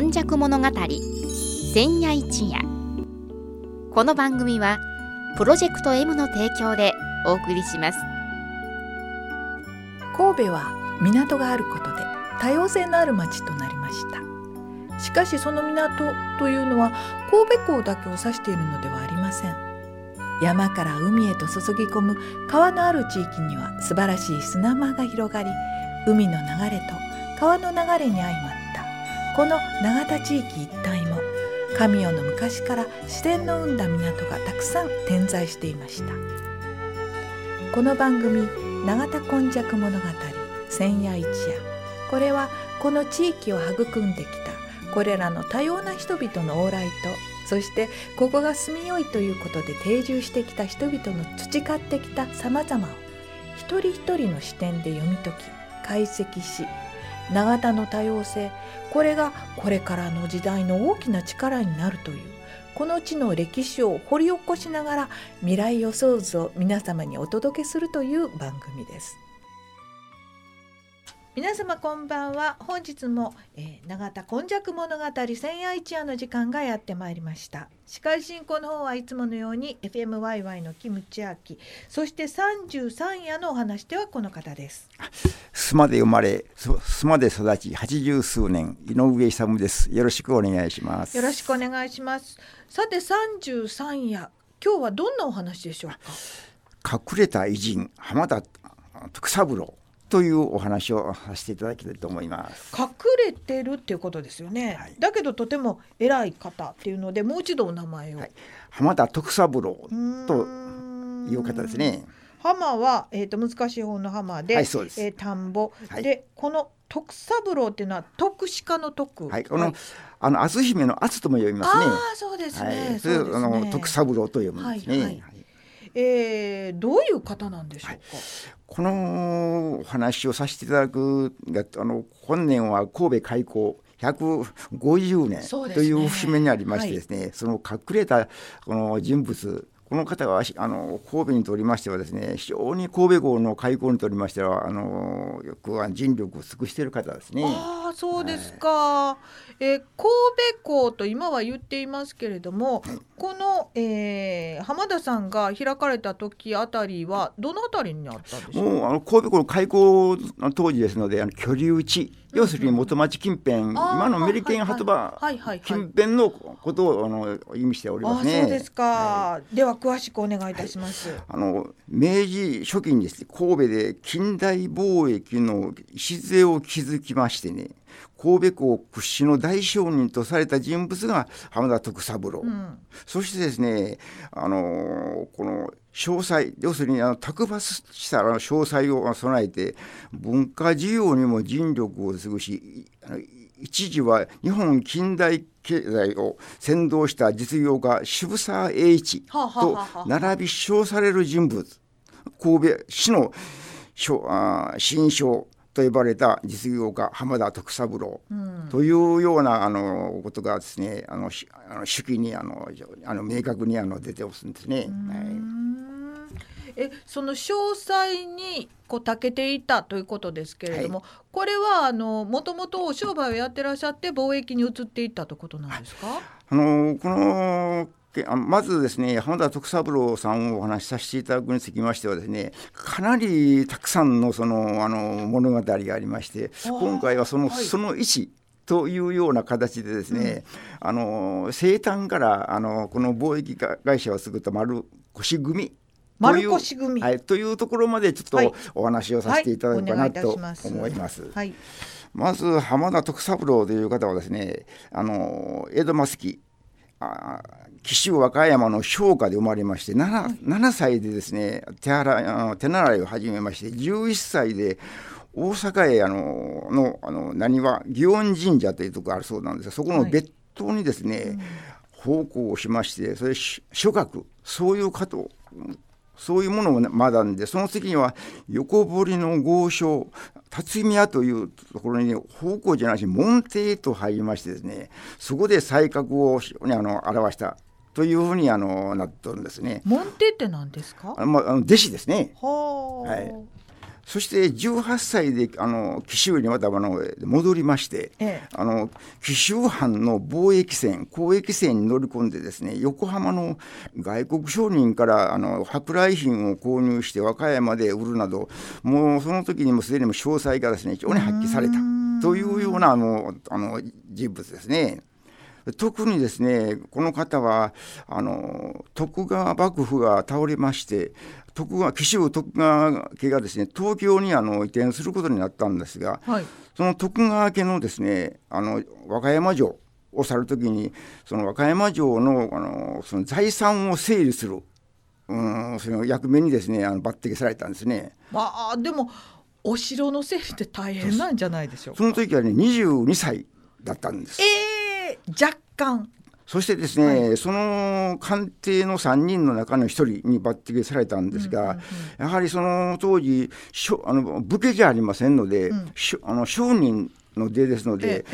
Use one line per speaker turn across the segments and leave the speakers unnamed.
今昔物語千夜一夜。この番組はプロジェクト M の提供でお送りします。
神戸は港があることで多様性のある町となりました。しかしその港というのは神戸港だけを指しているのではありません。山から海へと注ぎ込む川のある地域には素晴らしい砂間が広がり海の流れと川の流れに相まったこの永田地域一帯も神代の昔から自然の生んだ港がたくさん点在していました。この番組「永田根弱物語千夜一夜」これはこの地域を育んできたこれらの多様な人々の往来とそしてここが住みよいということで定住してきた人々の培ってきたさまざまを一人一人の視点で読み解き解析し永田の多様性これがこれからの時代の大きな力になるというこの地の歴史を掘り起こしながら未来予想図を皆様にお届けするという番組です。皆様こんばんは。本日も、えー、永田今昔物語千夜一夜の時間がやってまいりました。司会進行の方はいつものように FMYY のキムチアキ。そして33夜のお話ではこの方です。
須磨で生まれ須磨で育ち八十数年井上勇です。よろしくお願いします。
よろしくお願いします。さて33夜今日はどんなお話でしょう
か？隠れた偉人浜田徳三郎というお話をさせていただきたいと思います。
隠れてるっていうことですよね、はい、だけどとても偉い方っていうのでもう一度お名前を、はい、
浜田徳三郎という方ですね。
浜は、えーと、難しい方の浜で、はい、です。えー、田んぼ、はい、でこの徳三郎っていうのは徳鹿の徳。
はい、この、はい、あの篤姫の篤とも読みますね。
ああ、そうですね。はい、そ
うですね。あの徳三郎と読むんですね。はい、はい
えー、どういう方なんでしょうか、はい、
このお話をさせていただくがあの本年は神戸開港150年という節目にありましてですね、ねはい、その隠れたこの人物この方はあの神戸にとりましてはですね非常に神戸港の開港にとりましてはあのよく尽力を尽くしている方ですね。
あそうですか、はい、えー、神戸港と今は言っていますけれども、はい、この、えー、浜田さんが開かれた時あたりはどのあたりにあったんでしょうもうあの
神戸港の開港の当時ですのであの居留地要するに元町近辺、うん、今のメリケン鳩場近辺のことをあの意味しておりますね。
そうですか、はい、では詳しくお願いいたします。はい、
あの明治初期にですね神戸で近代貿易の礎を築きましてね神戸港屈指の大商人とされた人物が浜田徳三郎、うん、そしてですねあのこの詳細要するにあの宅伐したら詳細を備えて文化事業にも尽力を尽くし一時は日本近代経済を先導した実業家渋沢栄一と並び称される人物。神戸市の新章と呼ばれた実業家浜田徳三郎というようなあのことがですねあのあの手記にあのあの明確にあの出てますんですね。
えその詳細にこう長けていたということですけれども、はい、これはあのもともと商売をやってらっしゃって貿易に移っていったということなんですか？
あのこのまずですね浜田徳三郎さんをお話しさせていただくにつきましてはですねかなりたくさんのそのあの物語がありまして今回はその,、その1というような形でですね、うん、あの生誕からあのこの貿易会社を作った丸越組。
丸越組。
はい、というところまでちょっとお話をさせていただこうかなと思います。はい、まず浜田徳三郎という方はですねあの江戸末期あ紀州和歌山の商家で生まれまして 7, 7歳でですね手洗手習いを始めまして11歳で大阪へあののあの何は祇園神社というところあるそうなんですがそこの別当にですね、はい、奉公をしましてそれ諸学そういう方そういうものを学んでその次には横堀の豪商辰巳屋というところに奉公じゃなし門弟と入りましてですねそこで才覚をあの表したというふうにあのなってるんですね。
門弟って何ですか？
まあ、あの弟子ですね。はい。そして18歳であの紀州にまたあの戻りまして、
ええ
あの紀州藩の貿易船交易船に乗り込んでですね横浜の外国商人からあの舶来品を購入して和歌山で売るなどもうその時にもすでにも詳細がですね非常に発揮されたというようなあのあの人物ですね。特にですねこの方はあの徳川幕府が倒れまして徳川紀州徳川家がですね東京にあの移転することになったんですが
はい
その徳川家のですねあの和歌山城を去るときにその和歌山城のあのその財産を整理するうんその役目にですねあの抜擢されたんですね。
まあでもお城の整理って大変なんじゃないでしょうか
その時はね22歳だったんです。
えー、若干
そしてですね、その官邸の3人の中の1人に抜擢されたんですが、やはりその当時しょあの武家じゃありませんので、しょあの商人の出ですので、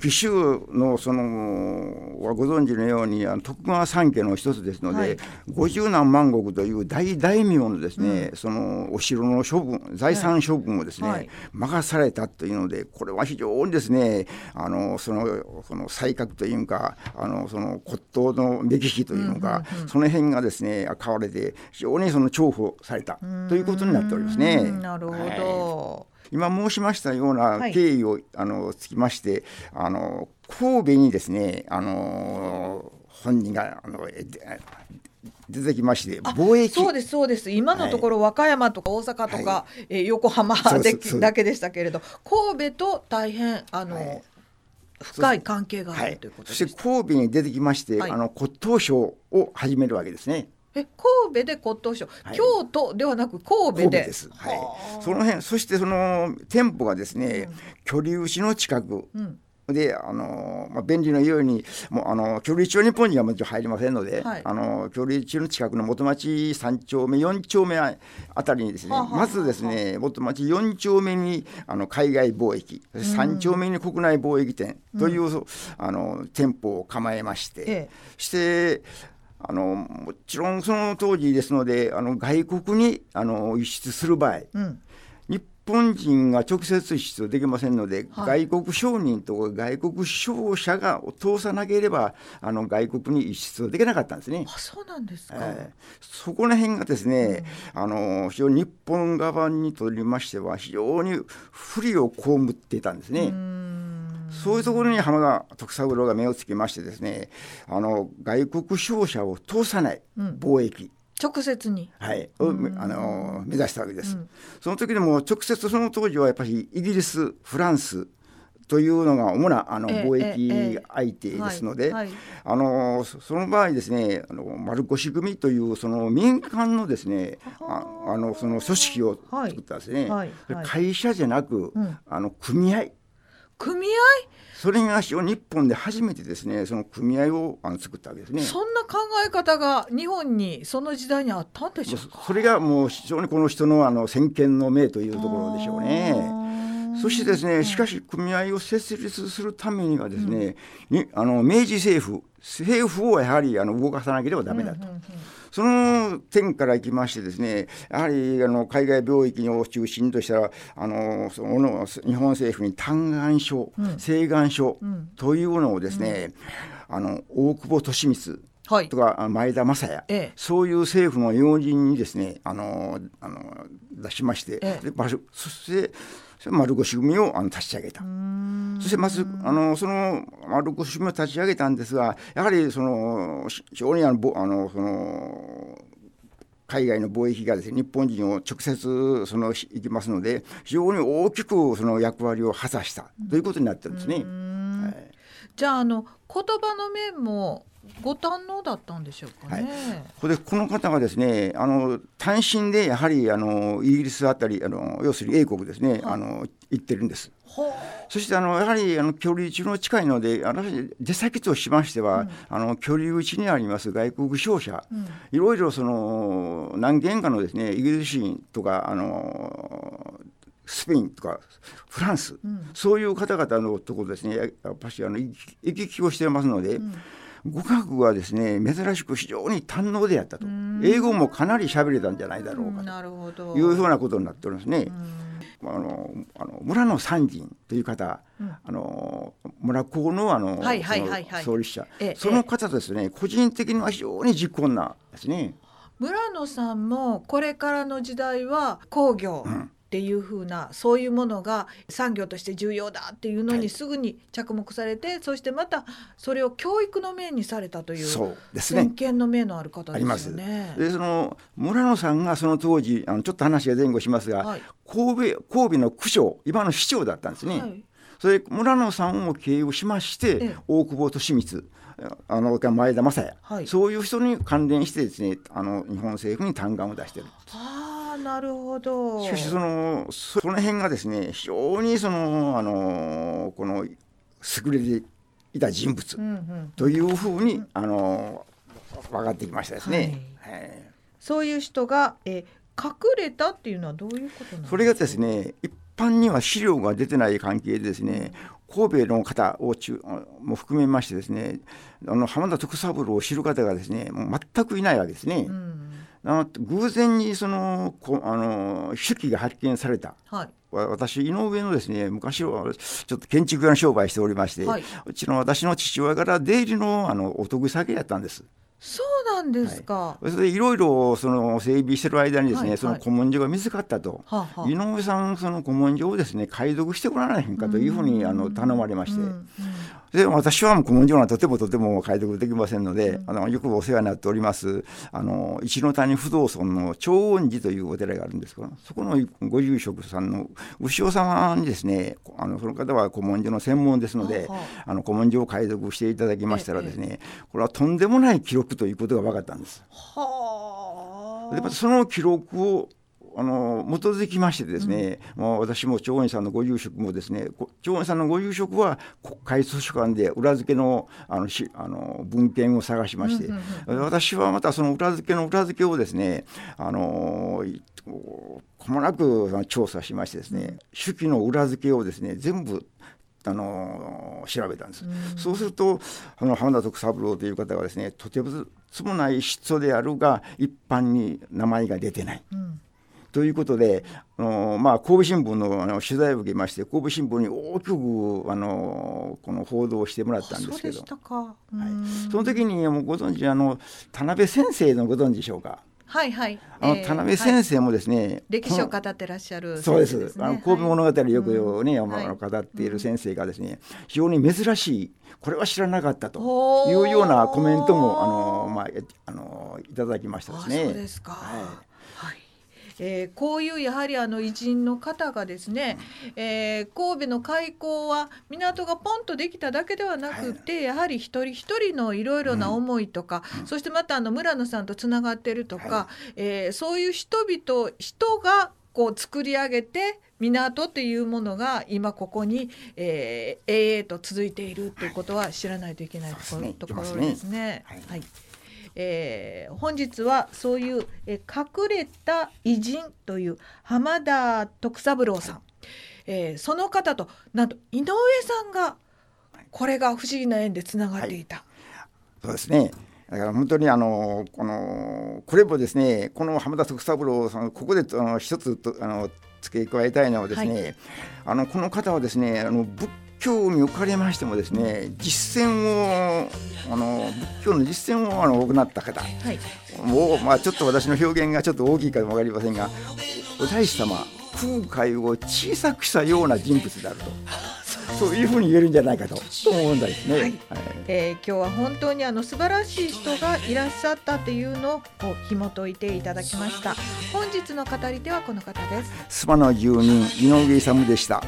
紀州のそのはご存知のようにあの徳川三家の一つですので、
はい。
五十何万石という大大名のですね、そのお城の処分財産処分をですね、
はい。
任されたというのでこれは非常にですねあのそのその才覚というかあのその骨董の目利きというのか、その辺がですね買われて非常にその重宝されたということになっておりますね。
うんなるほど、
今申しましたよう
は
ない。経緯を、あのつきましてあの神戸にですねあの本人があの出てきまして貿易。
そうですそうです。今のところ和歌山とか大阪とか、
は
えー横浜でだけでしたけれど神戸と大変あの、
はい。
深い関係があ
はい
るということ
そ
です、
して神戸に出てきまして、
はい。
あの骨董商を始めるわけですね。
え神戸で骨董商、
はい。
京都ではなく神戸で。
です。はい。
はあ。
その辺そしてその店舗がですね、居留地の近く。
うん。
であの、まあ、便利のようにもうあの居留地は日本にはもちろん入りませんので、
はい。
あの居留地の近くの元町3丁目4丁目あたりにですね
はあはあはあ
まずですね元町4丁目にあの海外貿易そして3丁目に国内貿易店という、あの店舗を構えまして、
ええ。
そしてあのもちろんその当時ですのであの外国にあの輸出する場合
うん。
日本人が直接輸出できませんので、
はい。
外国商人とか外国商社が通さなければあの外国に輸出できなかったんですね。
あそうなんですか、
えーそこら辺がですね、あの非常に日本側にとりましては非常に不利を被っていたんですね。そういうところに浜田徳三郎が目をつけましてですねあの外国商社を通さない貿易、
直接に。
はい、をあの目指したわけです。その時でも直接その当時はやっぱりイギリスフランスというのが主なあの
ええ
貿
ええ
易相手ですので、あのそその場合ですねあの丸越組というその民間のですねああのその組織を作ったんですね、
はいはいはい。
会社じゃなく、
うん。
あの組合
組合？
それが日本で初めてですねその組合をあの作ったわけですね。
そんな考え方が日本にその時代にあったんでしょうか？
それがもう非常にこの人のあの先見の明というところでしょうね。そしてですね、しかし組合を設立するためにはですね、にあの明治政府政府をやはりあの動かさなければダメだと。その点からいきましてですねやはりあの海外貿易を中心としたあのその日本政府に嘆願書、請願書というのをですね、あの大久保利光
はい。
とか前田正也、
ええ。
そういう政府の要人にですねあのあの出しまして、
ええ。
で場所そしてそれ丸越組をあの立ち上げた。そしてまずあのその丸越組を立ち上げたんですがやはりそのし非常にあのぼあのその海外の貿易がですね日本人を直接そのし行きますので非常に大きくその役割を果たしたということになってるんですね。はい
じゃああの言葉の面もご堪能だったんでしょうかね。
これでこの方がですねあの単身でやはりあのイギリスあたりあの要するに英国ですね、あの行ってるんです。そしてあのやはりあの距離地の近いのであの出先としましては、あの距離内にあります外国商社、いろいろその何軒かのですねイギリス人とかあのスペインとかフランス、そういう方々のところですね。やっぱしあの行き来をしてますので、語学はですね珍しく非常に堪能であったと。英語もかなり喋れたんじゃないだろうかと。いうふうなことになっておりますね。
うん。
あのあの村の三人という方、
うん。
あの村高のあの、
はいはいはいはい。
創立者、
ええ
その方ですね個人的には非常に実行なですね。
村野さんもこれからの時代は工業。
うん
っていう風なそういうものが産業として重要だっていうの
はい。
にすぐに着目されて、そしてまたそれを教育の面にされたという
そうですね。
先。見の明のある方で
あります。す
よね。
でその村野さんがその当時あのちょっと話が前後しますが、
はい。
神戸神戸の区長今の市長だったんですね。
はい。
それ村野さんを経由しまして、
ええ。
大久保利光あの前田正也、
はい。
そういう人に関連してですねあの日本政府に嘆願を出してる。
ああなるほど。
しかしそのそその辺がですね非常にそのあのこの優れていた人物
うんうん、
というふうに、あの分かってきましたですね。はい
そういう人が、えー隠れたっていうのはどういうことなんですか？
それがですね一般には資料が出てない関係でですね神戸の方を中も含めましてですねあの浜田徳三郎を知る方がですねもう全くいないわけですね。
うん、
あの偶然にそのこあの手記が発見された
はい。
わ私井上のですね昔はちょっと建築屋の商売しておりまして、
はいう
ちの私の父親から出入りのあのお得意先やったんです。
そうなんですか。
それでいろいろその整備してる間にですね、
はい
その古文書が見つかったと。
はあはあ
井上さんその古文書をですね解読してごられへんかというふうにあの頼まれまして、で私はもう古文書はとてもとても解読できませんので、あのよくお世話になっておりますあの一ノ谷不動尊の長恩寺というお寺があるんですけどそこのご住職さんの牛尾様にですねあのその方は古文書の専門ですので、
はあ
あの古文書を解読していただきましたらですね、これはとんでもない記録ということが分かったんです。
はあ。
でまたその記録をあの基づきましてですね、もう私も長園さんのご住職もですねこ長園さんのご住職は国会図書館で裏付けのあのしあの文献を探しまして、
うん
私はまたその裏付けの裏付けをですねあのいこうくまなく調査しましてですね、手記の裏付けをですね全部あの調べたんです、そうするとあの浜田徳三郎という方がですねとてつもない人であるが一般に名前が出てない。
うん
ということで、あのまあ、神戸新聞のあの取材を受けまして神戸新聞に大きくあのこの報道をしてもらったんですけど。
は
はい、その時にもうご存知あの田辺先生のご存知でしょうか？
はいはい。
あの
えー
田辺先生もですね、
歴史を
こ
語ってらっしゃる
のそうですあの神戸物語よくね、
はい
あの語っている先生がですね非常に珍しいこれは知らなかったというようなコメントもあの、まあ、えあのいただきましたですね。
あそうですか。
はい
はい。えーこういうやはりあの偉人の方がですね、えー神戸の開港は港がポンとできただけではなくて、やはり一人一人のいろいろな思いとか、そしてまたあの村野さんとつながってるとか、
は
えーそういう人々人がこう作り上げて港っていうものが今ここに、えー、永遠と続いているということは知らないといけないところ,、
そうですね。
ところですね。
はい。
はいえー本日はそういう、えー隠れた偉人という浜田徳三郎さん、えーその方となんと井上さんがこれが不思議な縁でつながっていた。
そうですね。だから本当にあのこのこれもですねこの浜田徳三郎さんここであの一つとあの付け加えたいのはですね、あのこの方はですねあの仏教におかれましてもですね実践をあの仏教の実践をあの行った方
はい、
もうまあちょっと私の表現がちょっと大きいかもわかりませんがお大師様空海を小さくしたような人物であるとそういうふうに言えるんじゃないかとと思うんですね。
はい
はい
えー今日は本当にあの素晴らしい人がいらっしゃったというのをこう紐解いていただきました。本日の語り手はこの方です。
須磨の住人井上勇でした。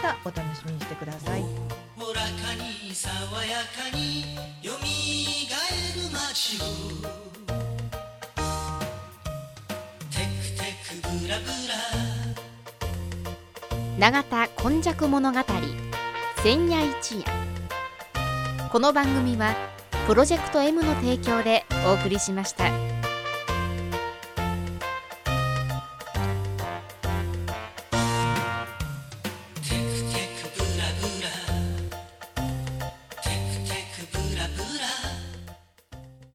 たお楽しみにしてください。
もらかに爽やかによみがえる街をテクテクブラブラ
永田今昔物語千夜一夜この番組はプロジェクト M の提供でお送りしました。